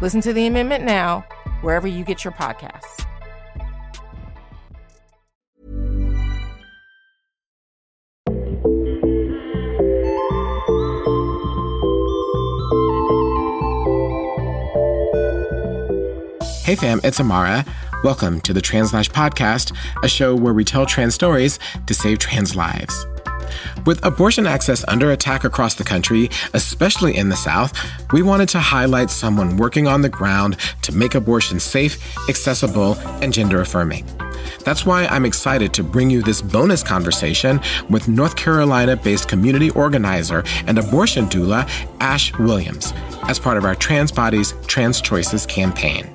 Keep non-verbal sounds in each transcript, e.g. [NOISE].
Listen to the amendment now, wherever you get your podcasts. Hey fam, it's Imara. Welcome to the Translash Podcast, a show where we tell trans stories to save trans lives. With abortion access under attack across the country, especially in the South, we wanted to highlight someone working on the ground to make abortion safe, accessible, and gender affirming. That's why I'm excited to bring you this bonus conversation with North Carolina based community organizer and abortion doula Ash Williams as part of our Trans Bodies, Trans Choices campaign.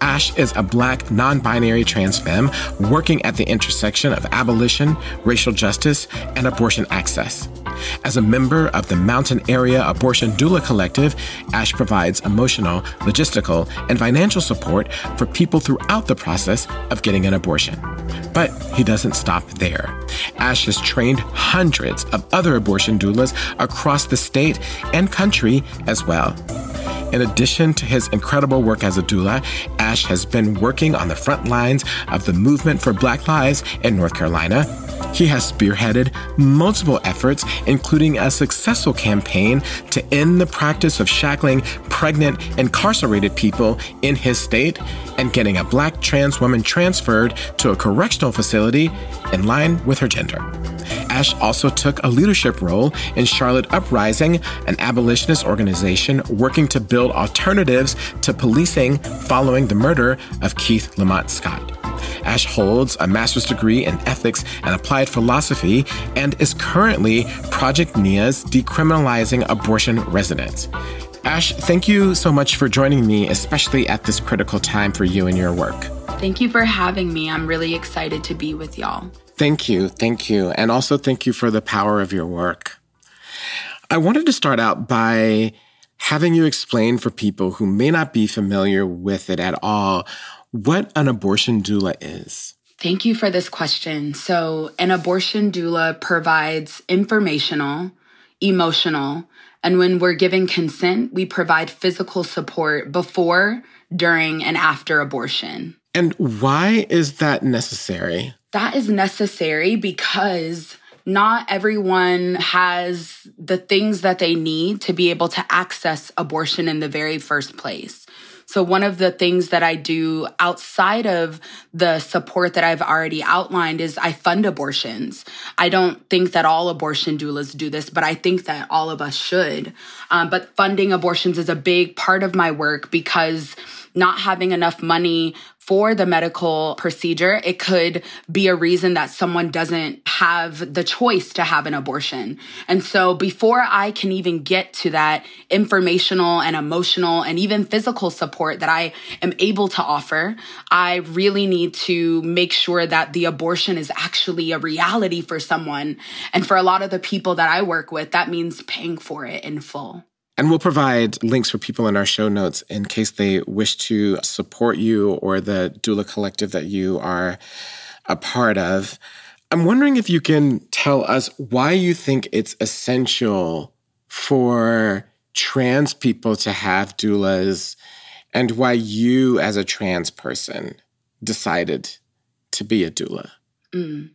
Ash is a black, non binary trans femme working at the intersection of abolition, racial justice, and abortion access. As a member of the Mountain Area Abortion Doula Collective, Ash provides emotional, logistical, and financial support for people throughout the process of getting an abortion. But he doesn't stop there. Ash has trained hundreds of other abortion doulas across the state and country as well. In addition to his incredible work as a doula, Ash has been working on the front lines of the movement for Black Lives in North Carolina. He has spearheaded multiple efforts, including a successful campaign to end the practice of shackling pregnant, incarcerated people in his state and getting a black trans woman transferred to a correctional facility in line with her gender. Ash also took a leadership role in Charlotte Uprising, an abolitionist organization working to build alternatives to policing following the murder of Keith Lamont Scott. Ash holds a master's degree in ethics and applied philosophy and is currently Project Nia's decriminalizing abortion resident. Ash, thank you so much for joining me, especially at this critical time for you and your work. Thank you for having me. I'm really excited to be with y'all. Thank you. Thank you. And also thank you for the power of your work. I wanted to start out by having you explain for people who may not be familiar with it at all what an abortion doula is. Thank you for this question. So, an abortion doula provides informational, emotional, and when we're giving consent, we provide physical support before, during, and after abortion. And why is that necessary? That is necessary because not everyone has the things that they need to be able to access abortion in the very first place. So, one of the things that I do outside of the support that I've already outlined is I fund abortions. I don't think that all abortion doulas do this, but I think that all of us should. Um, but funding abortions is a big part of my work because not having enough money for the medical procedure, it could be a reason that someone doesn't have the choice to have an abortion. And so before I can even get to that informational and emotional and even physical support that I am able to offer, I really need to make sure that the abortion is actually a reality for someone. And for a lot of the people that I work with, that means paying for it in full. And we'll provide links for people in our show notes in case they wish to support you or the doula collective that you are a part of. I'm wondering if you can tell us why you think it's essential for trans people to have doulas and why you, as a trans person, decided to be a doula. Mm.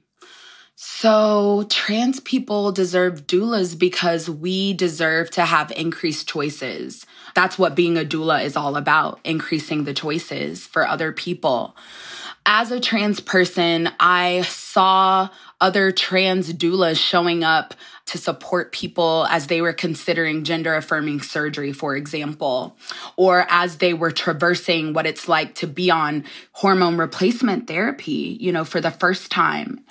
So, trans people deserve doulas because we deserve to have increased choices. That's what being a doula is all about increasing the choices for other people. As a trans person, I saw other trans doulas showing up to support people as they were considering gender affirming surgery, for example, or as they were traversing what it's like to be on hormone replacement therapy, you know, for the first time.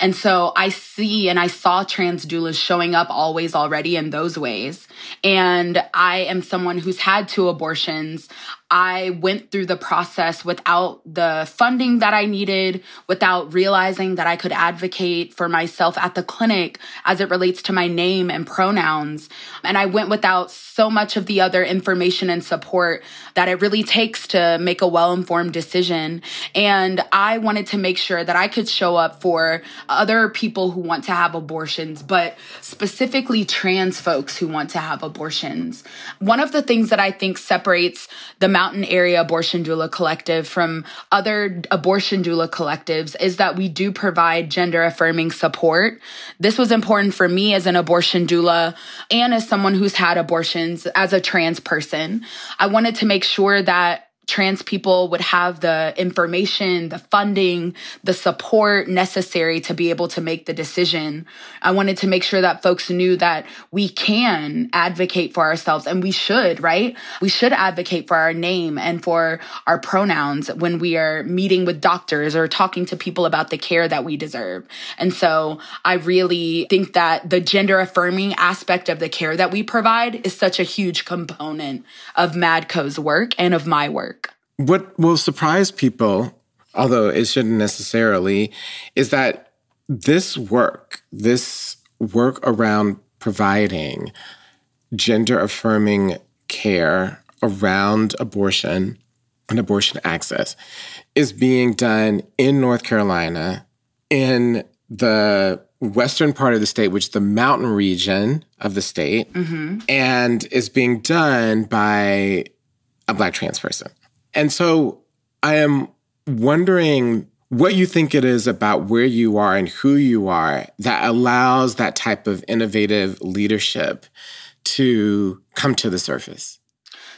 And so I see and I saw trans doulas showing up always already in those ways. And I am someone who's had two abortions. I went through the process without the funding that I needed, without realizing that I could advocate for myself at the clinic as it relates to my name and pronouns. And I went without so much of the other information and support that it really takes to make a well informed decision. And I wanted to make sure that I could show up for other people who want to have abortions, but specifically trans folks who want to have abortions. One of the things that I think separates the Mountain Area Abortion Doula Collective from other abortion doula collectives is that we do provide gender affirming support. This was important for me as an abortion doula and as someone who's had abortions as a trans person. I wanted to make sure that trans people would have the information, the funding, the support necessary to be able to make the decision. I wanted to make sure that folks knew that we can advocate for ourselves and we should, right? We should advocate for our name and for our pronouns when we are meeting with doctors or talking to people about the care that we deserve. And so I really think that the gender affirming aspect of the care that we provide is such a huge component of MADCO's work and of my work. What will surprise people, although it shouldn't necessarily, is that this work, this work around providing gender affirming care around abortion and abortion access is being done in North Carolina in the western part of the state, which is the mountain region of the state, mm-hmm. and is being done by a Black trans person. And so I am wondering what you think it is about where you are and who you are that allows that type of innovative leadership to come to the surface.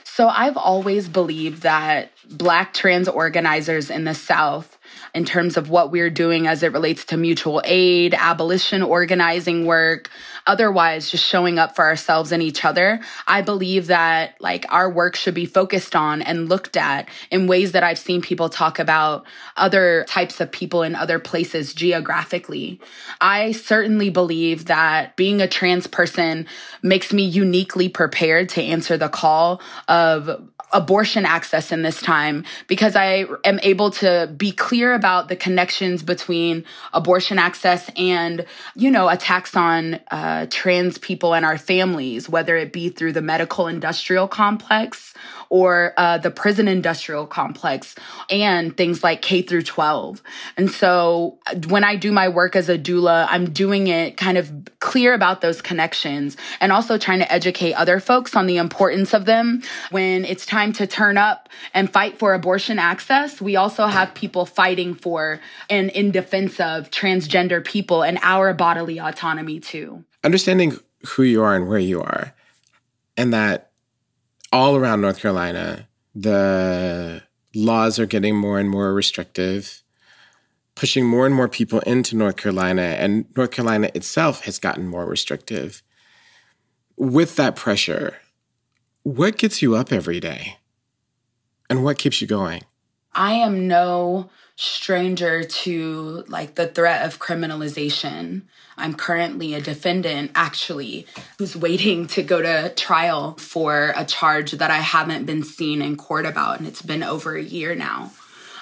So I've always believed that Black trans organizers in the South in terms of what we're doing as it relates to mutual aid, abolition organizing work, otherwise just showing up for ourselves and each other. I believe that like our work should be focused on and looked at in ways that I've seen people talk about other types of people in other places geographically. I certainly believe that being a trans person makes me uniquely prepared to answer the call of abortion access in this time because I am able to be clear about the connections between abortion access and, you know, attacks on uh, trans people and our families, whether it be through the medical industrial complex or uh, the prison industrial complex and things like K through 12. And so when I do my work as a doula, I'm doing it kind of clear about those connections and also trying to educate other folks on the importance of them. When it's time to turn up and fight for abortion access, we also have people fighting for and in defense of transgender people and our bodily autonomy too. Understanding who you are and where you are, and that all around North Carolina, the laws are getting more and more restrictive, pushing more and more people into North Carolina, and North Carolina itself has gotten more restrictive. With that pressure, what gets you up every day? And what keeps you going? I am no stranger to like the threat of criminalization. I'm currently a defendant actually who's waiting to go to trial for a charge that I haven't been seen in court about and it's been over a year now.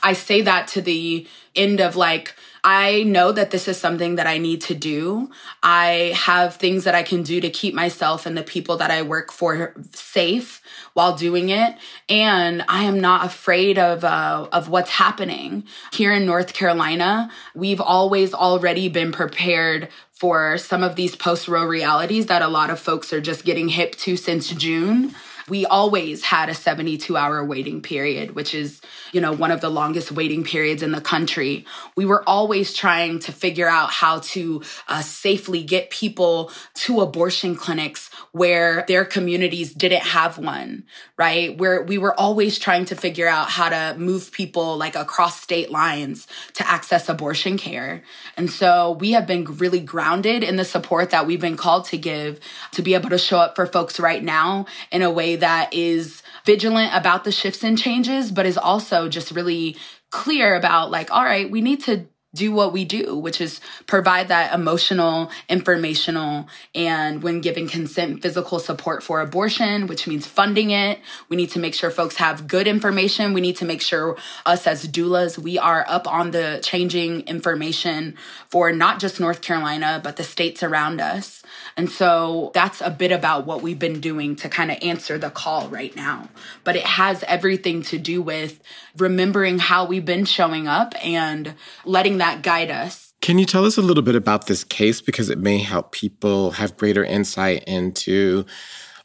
I say that to the end of like I know that this is something that I need to do. I have things that I can do to keep myself and the people that I work for safe while doing it. And I am not afraid of, uh, of what's happening here in North Carolina. We've always already been prepared for some of these post Roe realities that a lot of folks are just getting hip to since June we always had a 72 hour waiting period, which is, you know, one of the longest waiting periods in the country. We were always trying to figure out how to uh, safely get people to abortion clinics where their communities didn't have one, right? Where we were always trying to figure out how to move people like across state lines to access abortion care. And so we have been really grounded in the support that we've been called to give to be able to show up for folks right now in a way that is vigilant about the shifts and changes, but is also just really clear about like, all right, we need to do what we do, which is provide that emotional, informational, and when giving consent, physical support for abortion, which means funding it. We need to make sure folks have good information. We need to make sure us as doulas, we are up on the changing information for not just North Carolina, but the states around us. And so that's a bit about what we've been doing to kind of answer the call right now. But it has everything to do with remembering how we've been showing up and letting that guide us. Can you tell us a little bit about this case? Because it may help people have greater insight into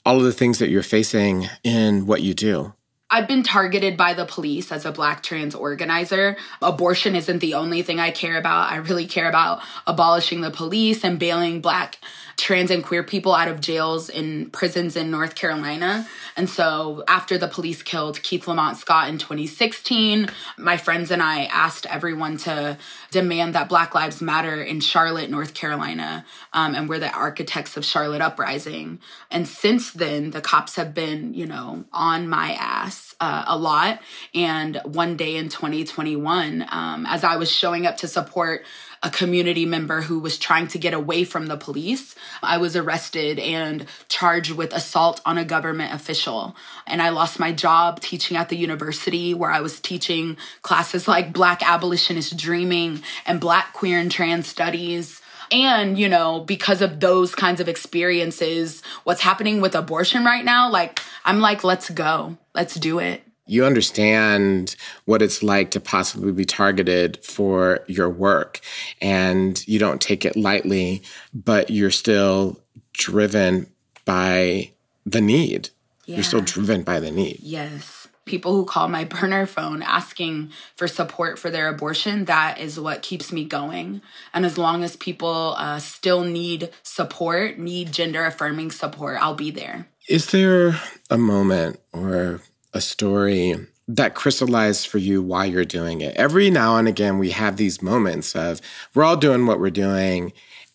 all of the things that you're facing in what you do. I've been targeted by the police as a black trans organizer. Abortion isn't the only thing I care about. I really care about abolishing the police and bailing black trans and queer people out of jails and prisons in North Carolina. And so after the police killed Keith Lamont Scott in 2016, my friends and I asked everyone to demand that Black Lives Matter in Charlotte, North Carolina. Um, and we're the architects of Charlotte Uprising. And since then, the cops have been, you know, on my ass uh, a lot. And one day in 2021, um, as I was showing up to support a community member who was trying to get away from the police. I was arrested and charged with assault on a government official. And I lost my job teaching at the university where I was teaching classes like Black Abolitionist Dreaming and Black Queer and Trans Studies. And, you know, because of those kinds of experiences, what's happening with abortion right now, like, I'm like, let's go. Let's do it you understand what it's like to possibly be targeted for your work and you don't take it lightly, but you're still driven by the need. Yeah. You're still driven by the need. Yes. People who call my burner phone asking for support for their abortion, that is what keeps me going. And as long as people uh, still need support, need gender affirming support, I'll be there. Is there a moment or a story that crystallized for you why you're doing it. Every now and again, we have these moments of we're all doing what we're doing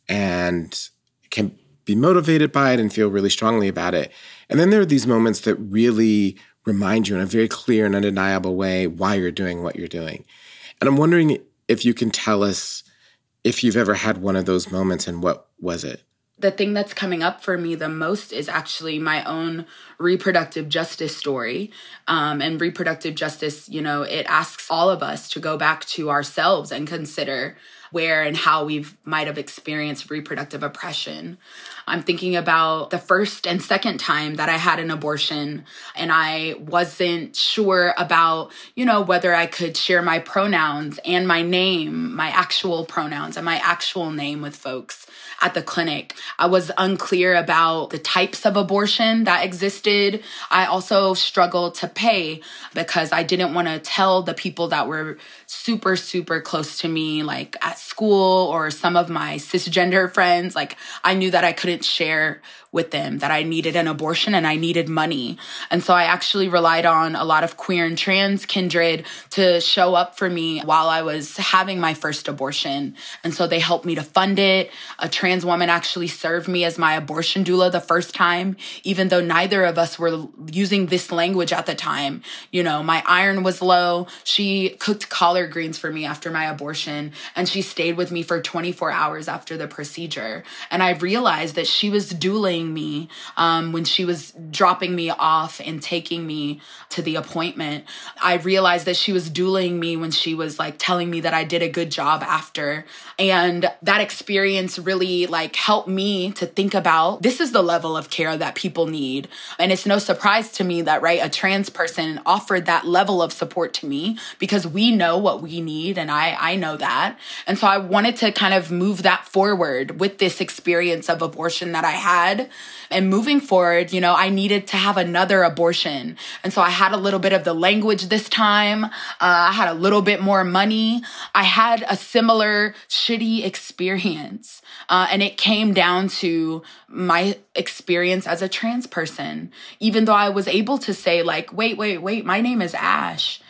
and can be motivated by it and feel really strongly about it. And then there are these moments that really remind you in a very clear and undeniable way why you're doing what you're doing. And I'm wondering if you can tell us if you've ever had one of those moments and what was it? The thing that's coming up for me the most is actually my own reproductive justice story. Um, and reproductive justice, you know, it asks all of us to go back to ourselves and consider where and how we might have experienced reproductive oppression. I'm thinking about the first and second time that I had an abortion and I wasn't sure about, you know, whether I could share my pronouns and my name, my actual pronouns and my actual name with folks at the clinic. I was unclear about the types of abortion that existed. I also struggled to pay because I didn't want to tell the people that were super, super close to me, like at school or some of my cisgender friends. Like I knew that I couldn't share with them that I needed an abortion and I needed money. And so I actually relied on a lot of queer and trans kindred to show up for me while I was having my first abortion. And so they helped me to fund it. A trans woman actually served me as my abortion doula the first time, even though neither of us were using this language at the time. You know, my iron was low. She cooked collard greens for me after my abortion and she stayed with me for 24 hours after the procedure. And I realized that she was me um, when she was dropping me off and taking me to the appointment. I realized that she was dueling me when she was like telling me that I did a good job after. And that experience really like helped me to think about this is the level of care that people need. And it's no surprise to me that, right, a trans person offered that level of support to me because we know what we need. And I, I know that. And so I wanted to kind of move that forward with this experience of abortion that I had and moving forward, you know, I needed to have another abortion. And so I had a little bit of the language this time. Uh, I had a little bit more money. I had a similar shitty experience. Uh, and it came down to my experience as a trans person. Even though I was able to say, like, wait, wait, wait, my name is Ash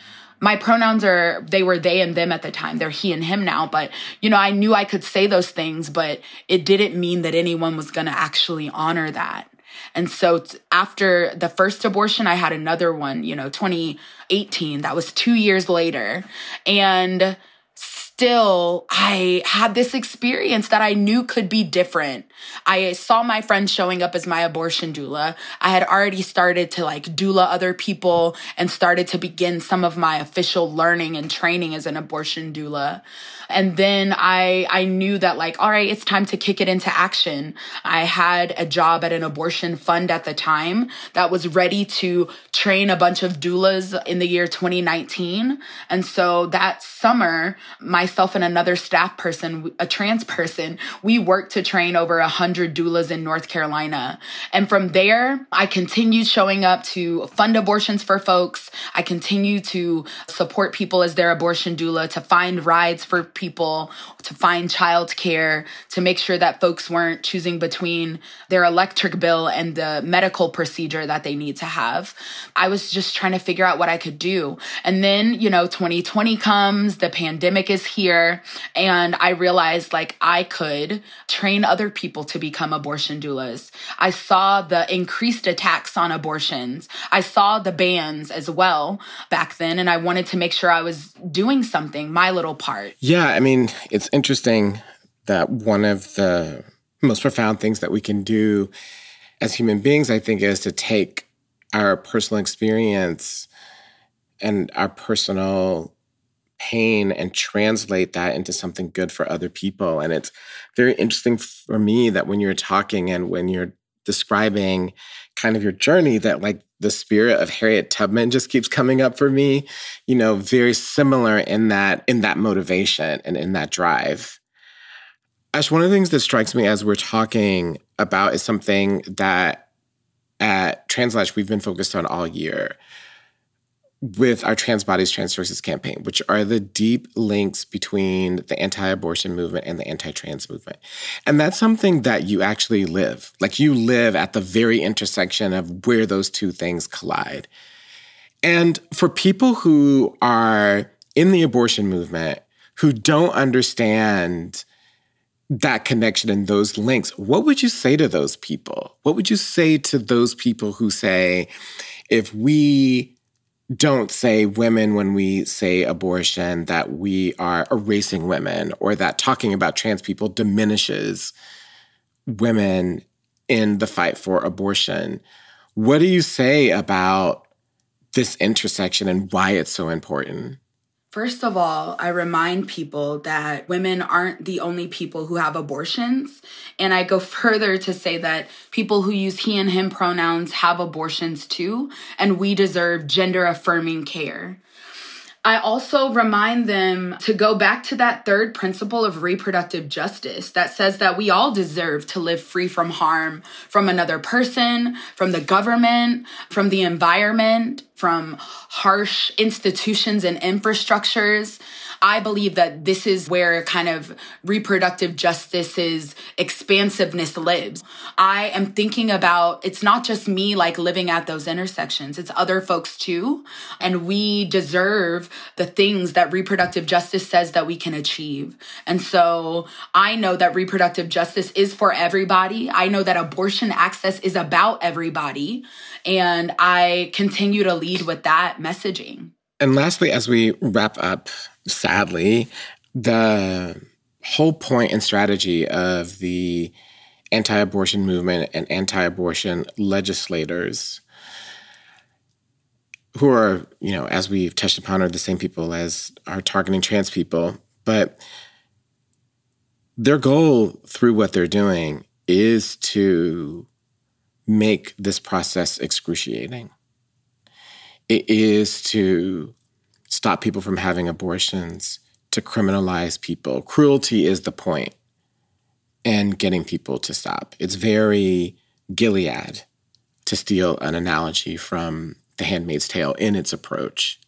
my pronouns are they were they and them at the time. They're he and him now but you know i knew i could say those things but it didn't mean that anyone was going to actually honor that. And so t- after the first abortion i had another one you know 2018 that was 2 years later. And still, I had this experience that I knew could be different. I saw my friend showing up as my abortion doula. I had already started to like doula other people and started to begin some of my official learning and training as an abortion doula. And then I, I knew that like, all right, it's time to kick it into action. I had a job at an abortion fund at the time that was ready to train a bunch of doulas in the year 2019. And so that summer, myself and another staff person, a trans person, we worked to train over a hundred doulas in North Carolina. And from there, I continued showing up to fund abortions for folks. I continued to support people as their abortion doula, to find rides for people to find childcare, to make sure that folks weren't choosing between their electric bill and the medical procedure that they need to have. I was just trying to figure out what I could do. And then, you know, 2020 comes, the pandemic is here, and I realized like I could train other people to become abortion doulas. I saw the increased attacks on abortions. I saw the bans as well back then, and I wanted to make sure I was doing something, my little part. Yeah, I mean, it's interesting that one of the most profound things that we can do as human beings, I think, is to take our personal experience and our personal pain and translate that into something good for other people. And it's very interesting for me that when you're talking and when you're describing kind of your journey, that like the spirit of Harriet Tubman just keeps coming up for me, you know, very similar in that in that motivation and in that drive. Ash, one of the things that strikes me as we're talking about is something that at Translash we've been focused on all year, with our Trans Bodies, Trans Choices campaign, which are the deep links between the anti abortion movement and the anti trans movement. And that's something that you actually live. Like you live at the very intersection of where those two things collide. And for people who are in the abortion movement who don't understand that connection and those links, what would you say to those people? What would you say to those people who say, if we don't say women when we say abortion that we are erasing women or that talking about trans people diminishes women in the fight for abortion. What do you say about this intersection and why it's so important? First of all, I remind people that women aren't the only people who have abortions. And I go [LAUGHS] further to say that people who use he and him pronouns have abortions too, and we deserve gender affirming care. I also remind them to go back to that third principle of reproductive justice that says that we all deserve to live free from harm from another person, from the government, from the environment, from harsh institutions and infrastructures. I believe that this is where kind of reproductive justice's expansiveness lives. I am thinking about it's not just me like living at those intersections, it's other folks too. And we deserve the things that reproductive justice says that we can achieve. And so I know that reproductive justice is for everybody. I know that abortion access is about everybody. And I continue to lead with that messaging. And lastly, as we wrap up, sadly, the whole point and strategy of the anti abortion movement and anti abortion legislators who are, you know, as we've touched upon, are the same people as are targeting trans people. But their goal through what they're doing is to make this process excruciating. It is to stop people from having abortions, to criminalize people. Cruelty is the point, and getting people to stop. It's very Gilead, to steal an analogy from The Handmaid's Tale in its approach.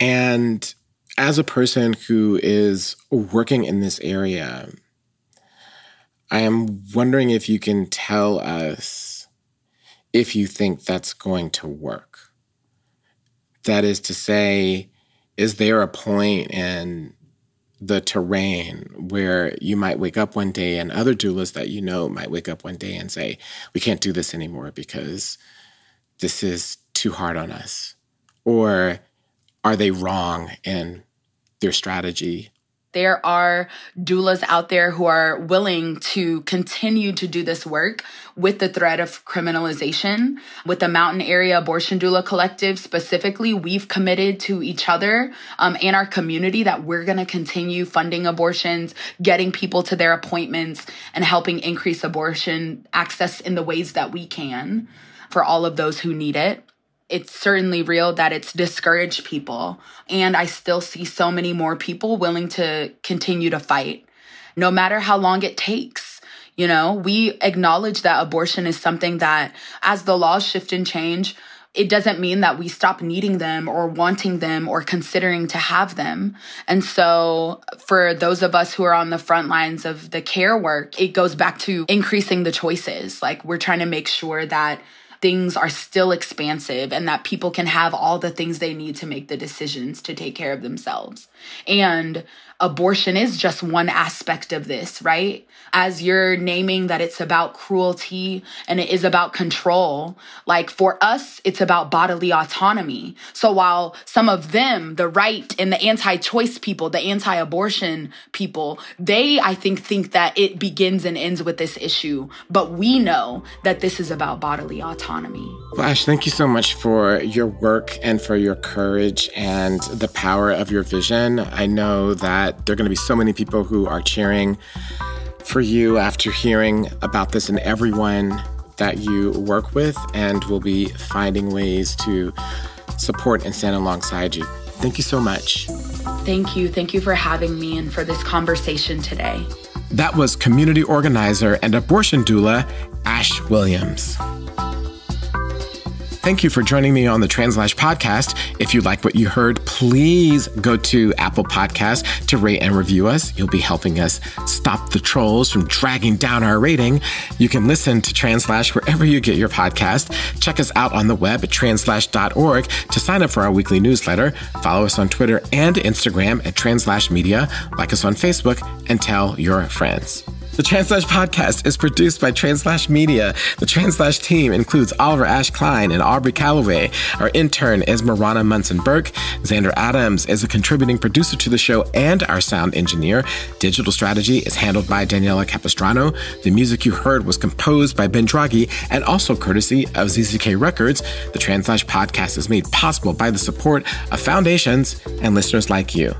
And as a person who is working in this area, I am wondering if you can tell us if you think that's going to work. That is to say, is there a point in the terrain where you might wake up one day and other doulas that you know might wake up one day and say, we can't do this anymore because this is too hard on us? Or are they wrong in their strategy? There are doulas out there who are willing to continue to do this work with the threat of criminalization. With the Mountain Area Abortion Doula Collective specifically, we've committed to each other um, and our community that we're going to continue funding abortions, getting people to their appointments, and helping increase abortion access in the ways that we can for all of those who need it it's certainly real that it's discouraged people. And I still see so many more people willing to continue to fight, no matter how long it takes. You know, we acknowledge that abortion is something that, as the laws shift and change, it doesn't mean that we stop needing them or wanting them or considering to have them. And so, for those of us who are on the front lines of the care work, it goes back to increasing the choices. Like, we're trying to make sure that things are still expansive and that people can have all the things they need to make the decisions to take care of themselves. And abortion is just one aspect of this, right? As you're naming that it's about cruelty and it is about control, like for us, it's about bodily autonomy. So while some of them, the right and the anti choice people, the anti abortion people, they, I think, think that it begins and ends with this issue. But we know that this is about bodily autonomy. Well, Ash, thank you so much for your work and for your courage and the power of your vision. I know that there are going to be so many people who are cheering for you after hearing about this and everyone that you work with, and will be finding ways to support and stand alongside you. Thank you so much. Thank you. Thank you for having me and for this conversation today. That was community organizer and abortion doula, Ash Williams. Thank you for joining me on the Translash podcast. If you like what you heard, please go to Apple Podcast to rate and review us. You'll be helping us stop the trolls from dragging down our rating. You can listen to Translash wherever you get your podcast. Check us out on the web at translash.org to sign up for our weekly newsletter. Follow us on Twitter and Instagram at Translash Media. Like us on Facebook and tell your friends. The Translash podcast is produced by Translash Media. The Translash team includes Oliver Ash Klein and Aubrey Calloway. Our intern is Marana Munson Burke. Xander Adams is a contributing producer to the show and our sound engineer. Digital strategy is handled by Daniela Capistrano. The music you heard was composed by Ben Draghi and also courtesy of ZZK Records. The Translash podcast is made possible by the support of foundations and listeners like you.